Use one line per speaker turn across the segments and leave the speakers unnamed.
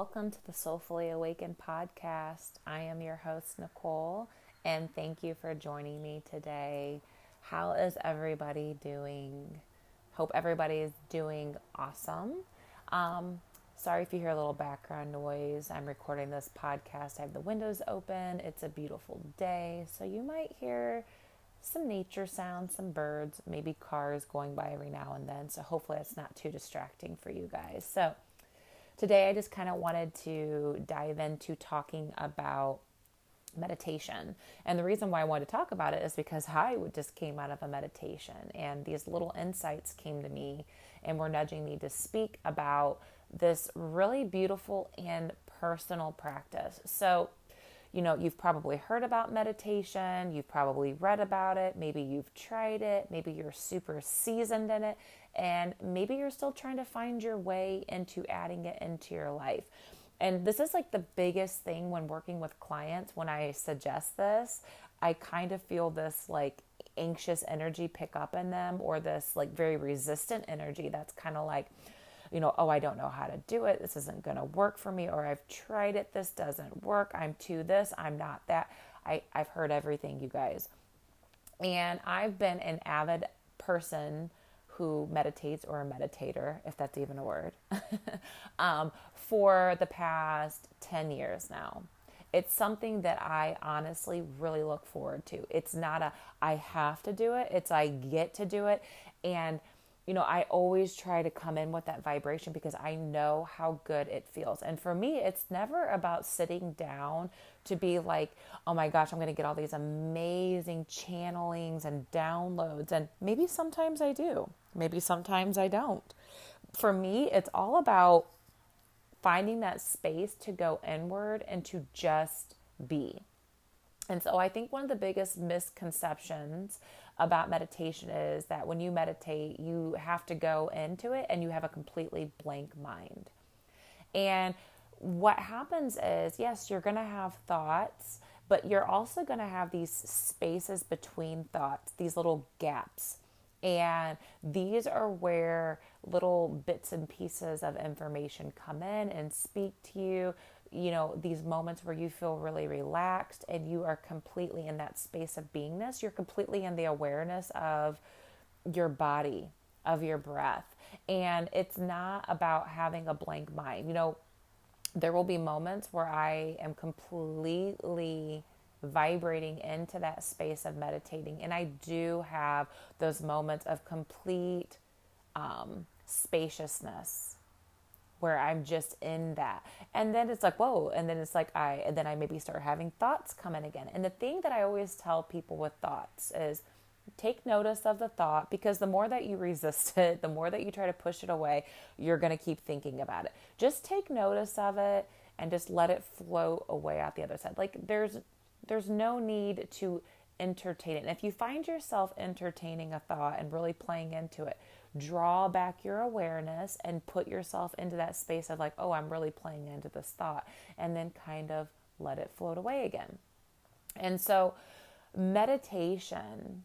welcome to the Soulfully Awakened podcast. I am your host, Nicole, and thank you for joining me today. How is everybody doing? Hope everybody is doing awesome. Um, sorry if you hear a little background noise. I'm recording this podcast. I have the windows open. It's a beautiful day, so you might hear some nature sounds, some birds, maybe cars going by every now and then. So hopefully it's not too distracting for you guys. So today I just kind of wanted to dive into talking about meditation. And the reason why I wanted to talk about it is because I just came out of a meditation and these little insights came to me and were nudging me to speak about this really beautiful and personal practice. So you know, you've probably heard about meditation, you've probably read about it, maybe you've tried it, maybe you're super seasoned in it, and maybe you're still trying to find your way into adding it into your life. And this is like the biggest thing when working with clients when I suggest this. I kind of feel this like anxious energy pick up in them or this like very resistant energy that's kind of like, you know, oh, I don't know how to do it. This isn't going to work for me. Or I've tried it. This doesn't work. I'm too this. I'm not that. I, I've heard everything, you guys. And I've been an avid person who meditates or a meditator, if that's even a word, um, for the past 10 years now. It's something that I honestly really look forward to. It's not a I have to do it, it's I get to do it. And you know, I always try to come in with that vibration because I know how good it feels. And for me, it's never about sitting down to be like, oh my gosh, I'm going to get all these amazing channelings and downloads. And maybe sometimes I do, maybe sometimes I don't. For me, it's all about finding that space to go inward and to just be. And so I think one of the biggest misconceptions about meditation is that when you meditate, you have to go into it and you have a completely blank mind. And what happens is, yes, you're going to have thoughts, but you're also going to have these spaces between thoughts, these little gaps. And these are where little bits and pieces of information come in and speak to you you know, these moments where you feel really relaxed and you are completely in that space of beingness. You're completely in the awareness of your body, of your breath. And it's not about having a blank mind. You know, there will be moments where I am completely vibrating into that space of meditating. And I do have those moments of complete um, spaciousness where I'm just in that. And then it's like, whoa. And then it's like, I, and then I maybe start having thoughts come in again. And the thing that I always tell people with thoughts is take notice of the thought because the more that you resist it, the more that you try to push it away, you're going to keep thinking about it. Just take notice of it and just let it flow away out the other side. Like there's, there's no need to entertain it. And if you find yourself entertaining a thought and really playing into it, draw back your awareness and put yourself into that space of like, oh, I'm really playing into this thought, and then kind of let it float away again. And so, meditation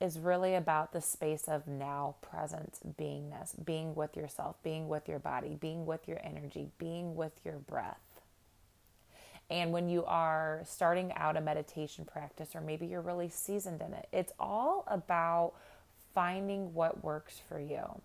is really about the space of now presence, beingness, being with yourself, being with your body, being with your energy, being with your breath. And when you are starting out a meditation practice, or maybe you're really seasoned in it, it's all about finding what works for you.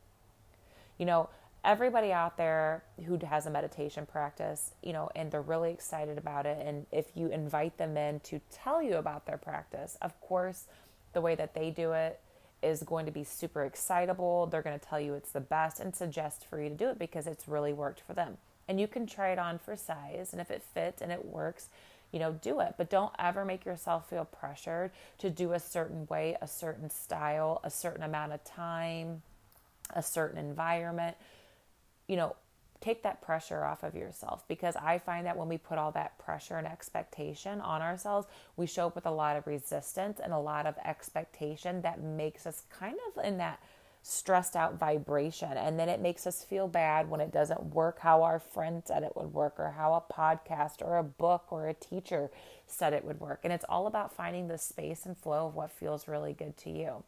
You know, everybody out there who has a meditation practice, you know, and they're really excited about it, and if you invite them in to tell you about their practice, of course, the way that they do it is going to be super excitable. They're going to tell you it's the best and suggest for you to do it because it's really worked for them. And you can try it on for size, and if it fits and it works, you know, do it. But don't ever make yourself feel pressured to do a certain way, a certain style, a certain amount of time, a certain environment. You know, take that pressure off of yourself because I find that when we put all that pressure and expectation on ourselves, we show up with a lot of resistance and a lot of expectation that makes us kind of in that stressed out vibration. And then it makes us feel bad when it doesn't work how our friend said it would work, or how a podcast, or a book, or a teacher said it would work. And it's all about finding the space and flow of what feels really good to you.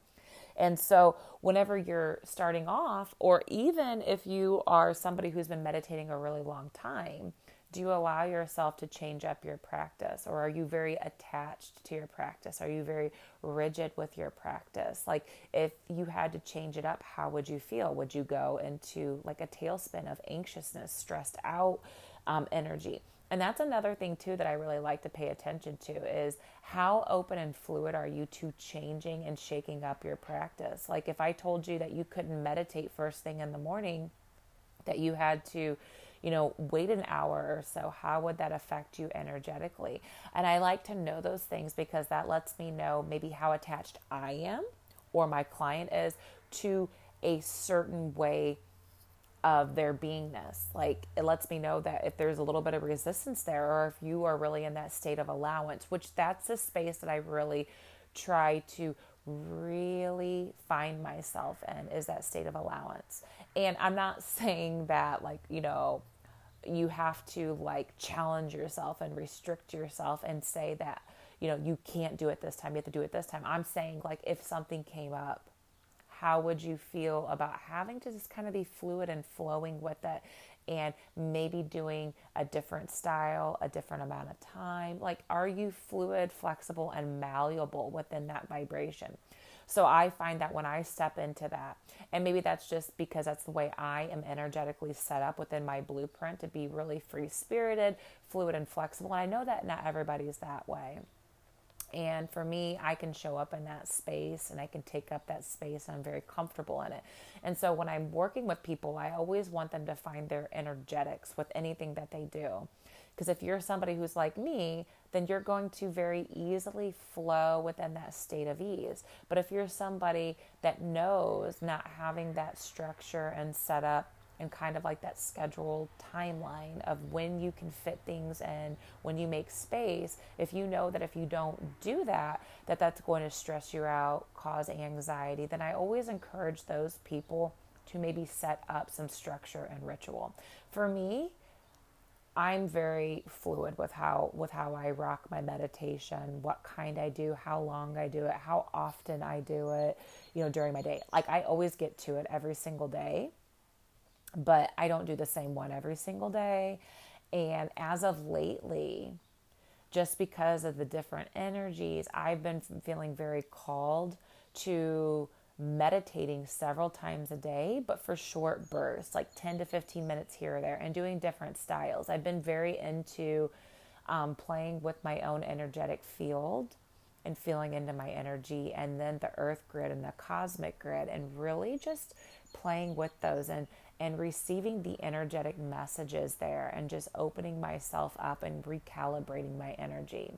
And so, whenever you're starting off, or even if you are somebody who's been meditating a really long time, Do you allow yourself to change up your practice or are you very attached to your practice? Are you very rigid with your practice? Like if you had to change it up, how would you feel? Would you go into like a tailspin of anxiousness, stressed out um, energy? And that's another thing too that I really like to pay attention to is how open and fluid are you to changing and shaking up your practice? Like if I told you that you couldn't meditate first thing in the morning, that you had to you know, wait an hour or so, how would that affect you energetically? And I like to know those things because that lets me know maybe how attached I am or my client is to a certain way of their beingness. Like it lets me know that if there's a little bit of resistance there or if you are really in that state of allowance, which that's a space that I really try to really find myself in is that state of allowance. And I'm not saying that like, you know, you have to like challenge yourself and restrict yourself and say that you know you can't do it this time you have to do it this time i'm saying like if something came up how would you feel about having to just kind of be fluid and flowing with it and maybe doing a different style a different amount of time like are you fluid flexible and malleable within that vibration so I find that when I step into that, and maybe that's just because that's the way I am energetically set up within my blueprint to be really free spirited, fluid, and flexible. And I know that not everybody's that way. And for me, I can show up in that space and I can take up that space I'm very comfortable in it. And so when I'm working with people, I always want them to find their energetics with anything that they do. Because if you're somebody who's like me, then you're going to very easily flow within that state of ease. But if you're somebody that knows not having that structure and setup and kind of like that scheduled timeline of when you can fit things in, when you make space, if you know that if you don't do that, that that's going to stress you out, cause anxiety, then I always encourage those people to maybe set up some structure and ritual. For me, I'm very fluid with how with how I rock my meditation, what kind I do, how long I do it, how often I do it, you know, during my day. Like I always get to it every single day, but I don't do the same one every single day. And as of lately, just because of the different energies, I've been feeling very called to meditating several times a day, but for short bursts, like 10 to 15 minutes here or there, and doing different styles. I've been very into um, playing with my own energetic field and feeling into my energy, and then the earth grid and the cosmic grid, and really just playing with those and and receiving the energetic messages there and just opening myself up and recalibrating my energy.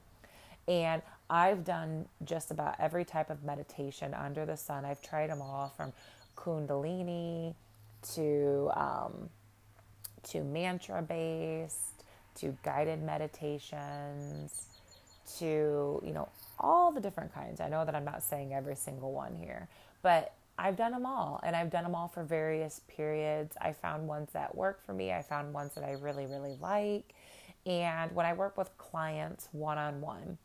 And I've done just about every type of meditation under the sun. I've tried them all from Kundalini to um, to mantra based to guided meditations to you know all the different kinds. I know that I'm not saying every single one here, but I've done them all and I've done them all for various periods. I found ones that work for me. I found ones that I really, really like. And when I work with clients one on one,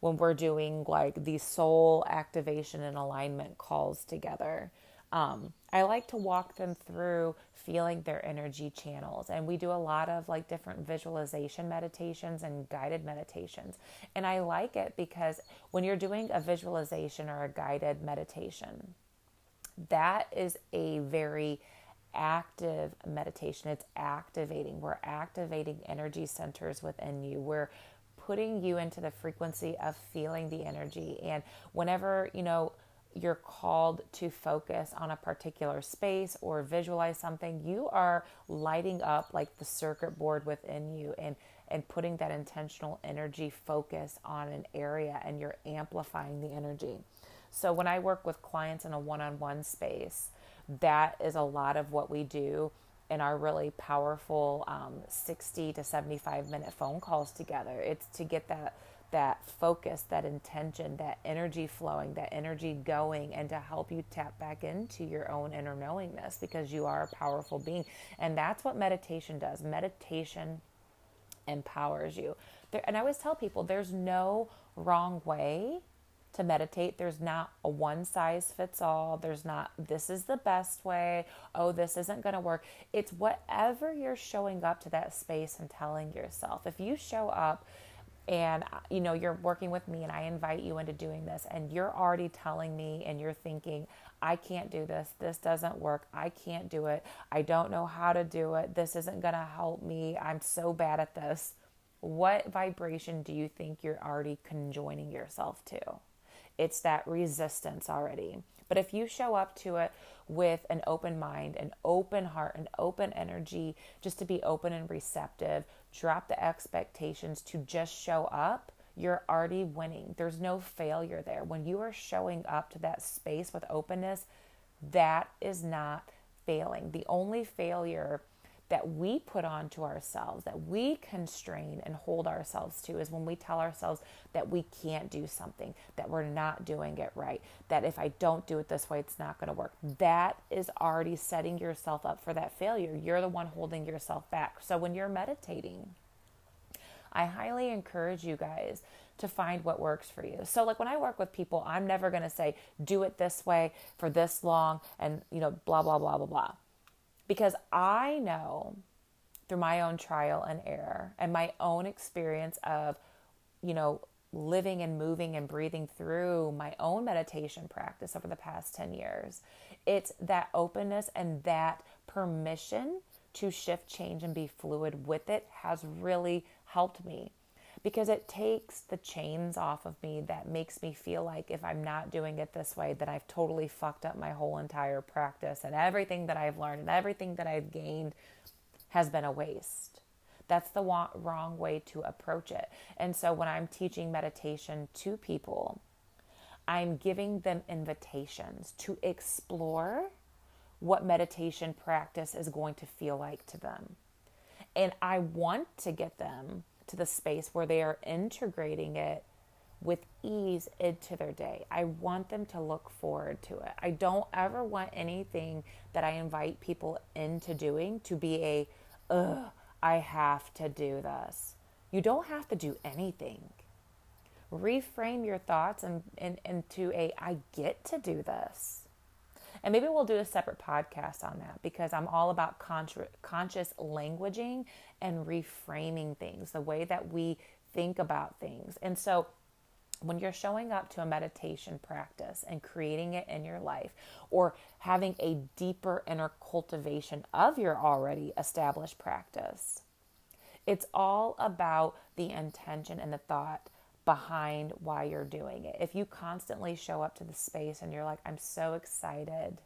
when we're doing like these soul activation and alignment calls together, um, I like to walk them through feeling their energy channels. And we do a lot of like different visualization meditations and guided meditations. And I like it because when you're doing a visualization or a guided meditation, that is a very active meditation. It's activating. We're activating energy centers within you. We're putting you into the frequency of feeling the energy. And whenever, you know, you're called to focus on a particular space or visualize something, you are lighting up like the circuit board within you and and putting that intentional energy focus on an area and you're amplifying the energy. So when I work with clients in a one-on-one space, that is a lot of what we do in our really powerful um, 60 to 75 minute phone calls together. It's to get that that focus, that intention, that energy flowing, that energy going, and to help you tap back into your own inner knowingness because you are a powerful being. And that's what meditation does. Meditation empowers you. There, and I always tell people there's no wrong way to meditate, there's not a one size fits all. There's not, this is the best way. Oh, this isn't going to work. It's whatever you're showing up to that space and telling yourself. If you show up and uh, you know you're working with me and I invite you into doing this and you're already telling me and you're thinking I can't do this. This doesn't work. I can't do it. I don't know how to do it. This isn't going to help me. I'm so bad at this. What vibration do you think you're already conjoining yourself to? It's that resistance already. But if you show up to it with an open mind, an open heart, an open energy, just to be open and receptive, drop the expectations to just show up, you're already winning. There's no failure there. When you are showing up to that space with openness, that is not failing. The only failure that we put on to ourselves, that we constrain and hold ourselves to, is when we tell ourselves that we can't do something, that we're not doing it right, that if I don't do it this way, it's not going to work. That is already setting yourself up for that failure. You're the one holding yourself back. So when you're meditating, I highly encourage you guys to find what works for you. So like when I work with people, I'm never going to say do it this way for this long and you know blah blah blah blah blah because I know through my own trial and error and my own experience of, you know, living and moving and breathing through my own meditation practice over the past 10 years. It's that openness and that permission to shift, change, and be fluid with it has really helped me because it takes the chains off of me that makes me feel like if I'm not doing it this way, then I've totally fucked up my whole entire practice and everything that I've learned and everything that I've gained has been a waste. That's the wrong way to approach it. And so when I'm teaching meditation to people, I'm giving them invitations to explore what meditation practice is going to feel like to them. And I want to get them to the space where they are integrating it with ease into their day. I want them to look forward to it. I don't ever want anything that I invite people into doing to be a, ugh, I have to do this. You don't have to do anything. Reframe your thoughts and, and into a, I get to do this. And maybe we'll do a separate podcast on that because I'm all about conscious, conscious languaging and reframing things, the way that we think about things. And so, when you're showing up to a meditation practice and creating it in your life, or having a deeper inner cultivation of your already established practice, it's all about the intention and the thought behind why you're doing it. If you constantly show up to the space and you're like, I'm so excited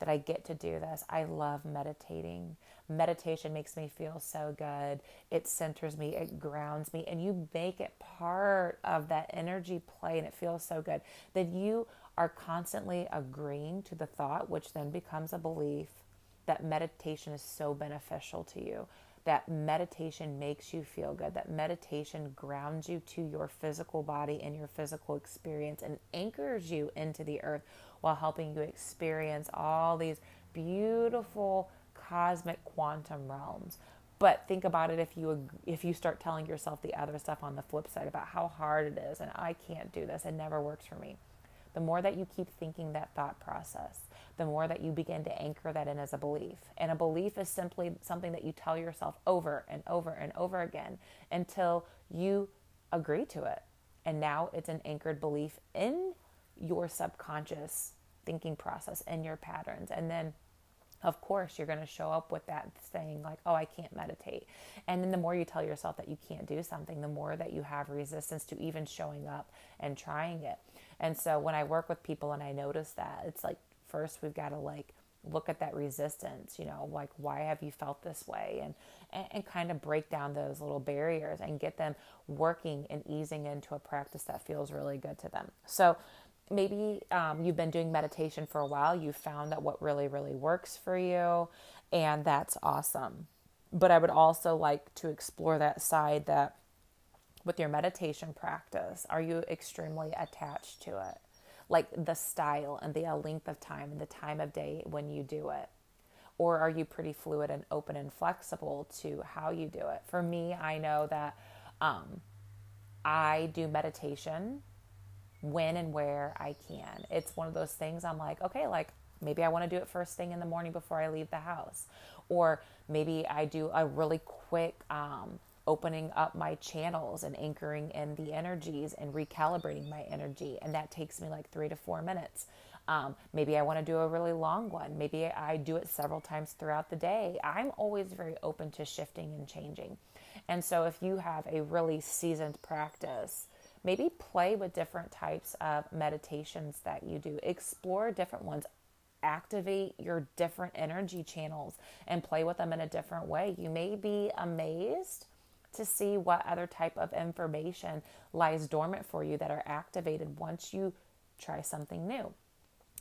that I get to do this, I love meditating. Meditation makes me feel so good. It centers me, it grounds me, and you make it part of that energy play and it feels so good. Then you are constantly agreeing to the thought, which then becomes a belief that meditation is so beneficial to you that meditation makes you feel good, that meditation grounds you to your physical body and your physical experience and anchors you into the earth while helping you experience all these beautiful cosmic quantum realms. But think about it if you if you start telling yourself the other stuff on the flip side about how hard it is and I can't do this, it never works for me. The more that you keep thinking that thought process, the more that you begin to anchor that in as a belief. And a belief is simply something that you tell yourself over and over and over again until you agree to it. And now it's an anchored belief in your subconscious thinking process and your patterns. And then of course you're going to show up with that saying like oh i can't meditate and then the more you tell yourself that you can't do something the more that you have resistance to even showing up and trying it and so when i work with people and i notice that it's like first we've got to like look at that resistance you know like why have you felt this way? And, and, and kind of break down those little barriers and get them working and easing into a practice that feels really good to them. So maybe um, you've been doing meditation for a while you found that what really really works for you and that's awesome. But i would also like to explore that side that with your meditation practice are you extremely attached to it like the style and the uh, length of time and the time of day when you do it? Or are you pretty fluid and open and flexible to how you do it? For me, I know that um, I do meditation when and where I can. It's one of those things I'm like, okay, like maybe I want to do it first thing in the morning before I leave the house. Or maybe I do a really quick um, opening up my channels and anchoring in the energies and recalibrating my energy. And that takes me like three to four minutes. Um, maybe I want to do a really long one. Maybe I do it several times throughout the day. I'm always very open to shifting and changing. And so if you have a really seasoned practice, maybe play with different types of meditations that you do, explore different ones. Activate your different energy channels and play with them in a different way. You may be amazed to see what other type of information lies dormant for you that are activated once you try something new.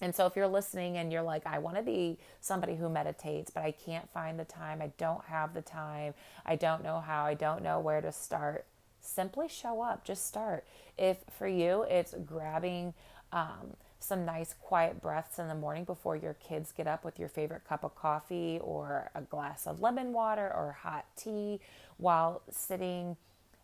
And so, if you're listening and you're like, I want to be somebody who meditates, but I can't find the time, I don't have the time, I don't know how, I don't know where to start, simply show up, just start. If for you it's grabbing um, some nice quiet breaths in the morning before your kids get up with your favorite cup of coffee or a glass of lemon water or hot tea while sitting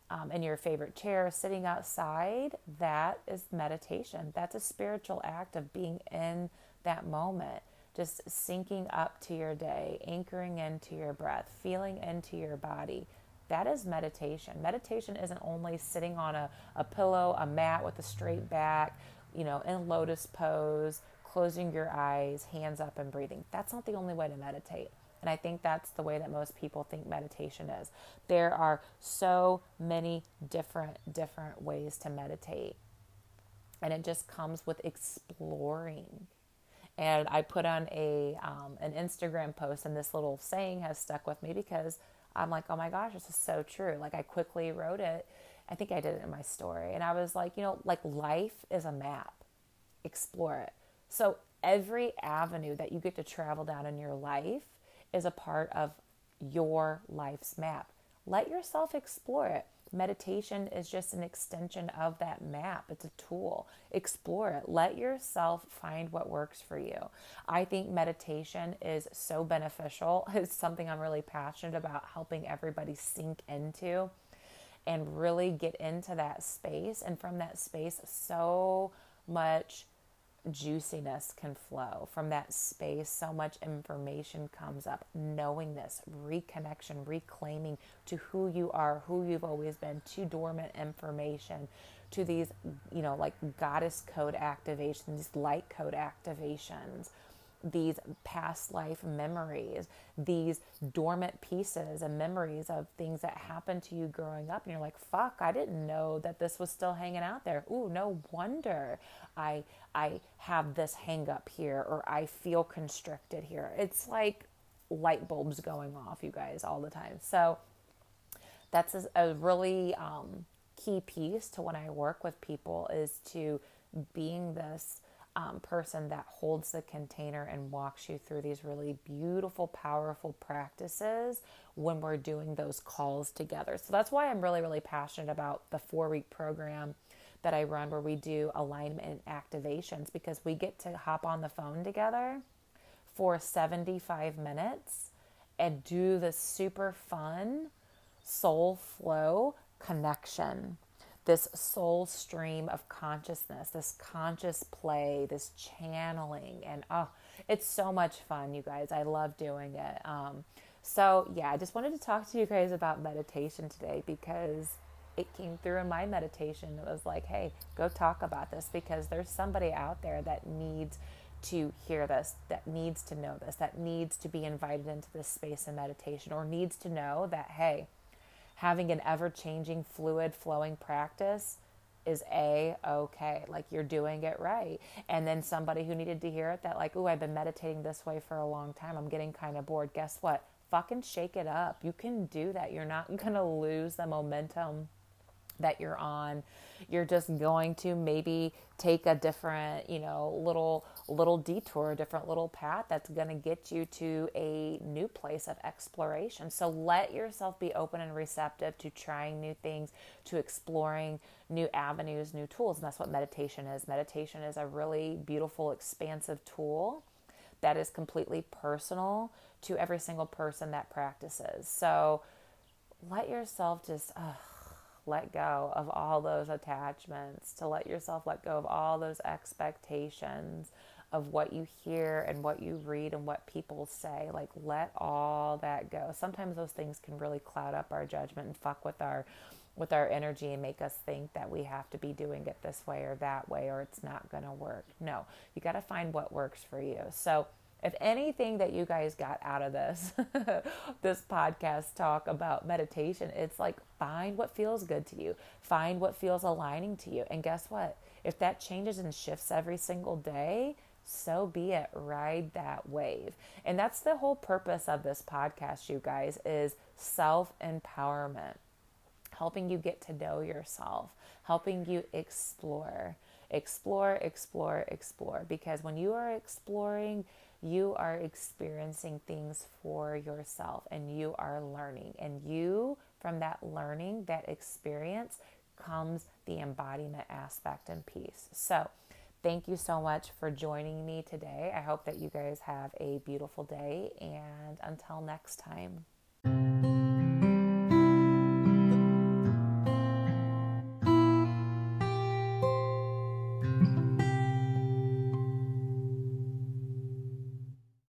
um, in your favorite chair, sitting outside, that is meditation. That's a spiritual act of being in that moment, just syncing up to your day, anchoring into your breath, feeling into your body. That is meditation. Meditation isn't only sitting on a, a pillow, a mat with a straight back, you know, in lotus pose, closing your eyes, hands up, and breathing. That's not the only way to meditate. And I think that's the way that most people think meditation is. There are so many different different ways to meditate. And it just comes with exploring. And I put on a um, an Instagram post, and this little saying has stuck with me because I'm like, oh my gosh, this is so true. Like I quickly wrote it. I think I did it in my story, and I was like, you know, like life is a map. Explore it. So every avenue that you get to travel down in your life is a part of your life's map. Let yourself explore it. Meditation is just an extension of that map. It's a tool. Explore it. Let yourself find what works for you. I think meditation is so beneficial. It's something I'm really passionate about helping everybody sink into and really get into that space. And from that space, so much juiciness can flow from that space. So much information comes up. Knowing this, reconnection, reclaiming to who you are, who you've always been, to dormant information, to these, you know, like goddess code activations, light code activations these past life memories, these dormant pieces and memories of things that happened to you growing up. And you're like, fuck, I didn't know that this was still hanging out there. Ooh, no wonder I I have this hang up here or I feel constricted here. It's like light bulbs going off, you guys, all the time. So that's a, really um, key piece to when I work with people is to being this um, person that holds the container and walks you through these really beautiful, powerful practices when we're doing those calls together. So that's why I'm really, really passionate about the four week program that I run where we do alignment activations because we get to hop on the phone together for 75 minutes and do the super fun soul flow connection this soul stream of consciousness, this conscious play, this channeling. And oh, it's so much fun, you guys. I love doing it. Um, so, yeah, I just wanted to talk to you guys about meditation today because it came through in my meditation. It was like, hey, go talk about this because there's somebody out there that needs to hear this, that needs to know this, that needs to be invited into this space of meditation, or needs to know that, hey, having an ever changing, fluid, flowing practice is a okay. Like you're doing it right. And then somebody who needed to hear it that, like, oh, I've been meditating this way for a long time. I'm getting kind of bored. Guess what? Fucking shake it up. You can do that. You're not going to lose the momentum that you're on you're just going to maybe take a different you know little little detour a different little path that's going to get you to a new place of exploration. So let yourself be open and receptive to trying new things to exploring new avenues new tools and that's what meditation is. Meditation is a really beautiful expansive tool that is completely personal to every single person that practices. So let yourself just uh, let go of all those attachments, to let yourself let go of all those expectations of what you hear and what you read and what people say. Like, let all that go. Sometimes those things can really cloud up our judgment and fuck with our with our energy and make us think that we have to be doing it this way or that way or it's not going to work. No, you got to find what works for you. So, if anything that you guys got out of this this podcast talk about meditation, it's like find what feels good to you. Find what feels aligning to you. And guess what? If that changes and shifts every single day, so be it. Ride that wave. And that's the whole purpose of this podcast, you guys, is self-empowerment. Helping you get to know yourself, helping you explore. Explore, explore, explore. Because when you are exploring, you are experiencing things for yourself and you are learning. And you, from that learning, that experience, comes the embodiment aspect and peace. So, thank you so much for joining me today. I hope that you guys have a beautiful day, and until next time.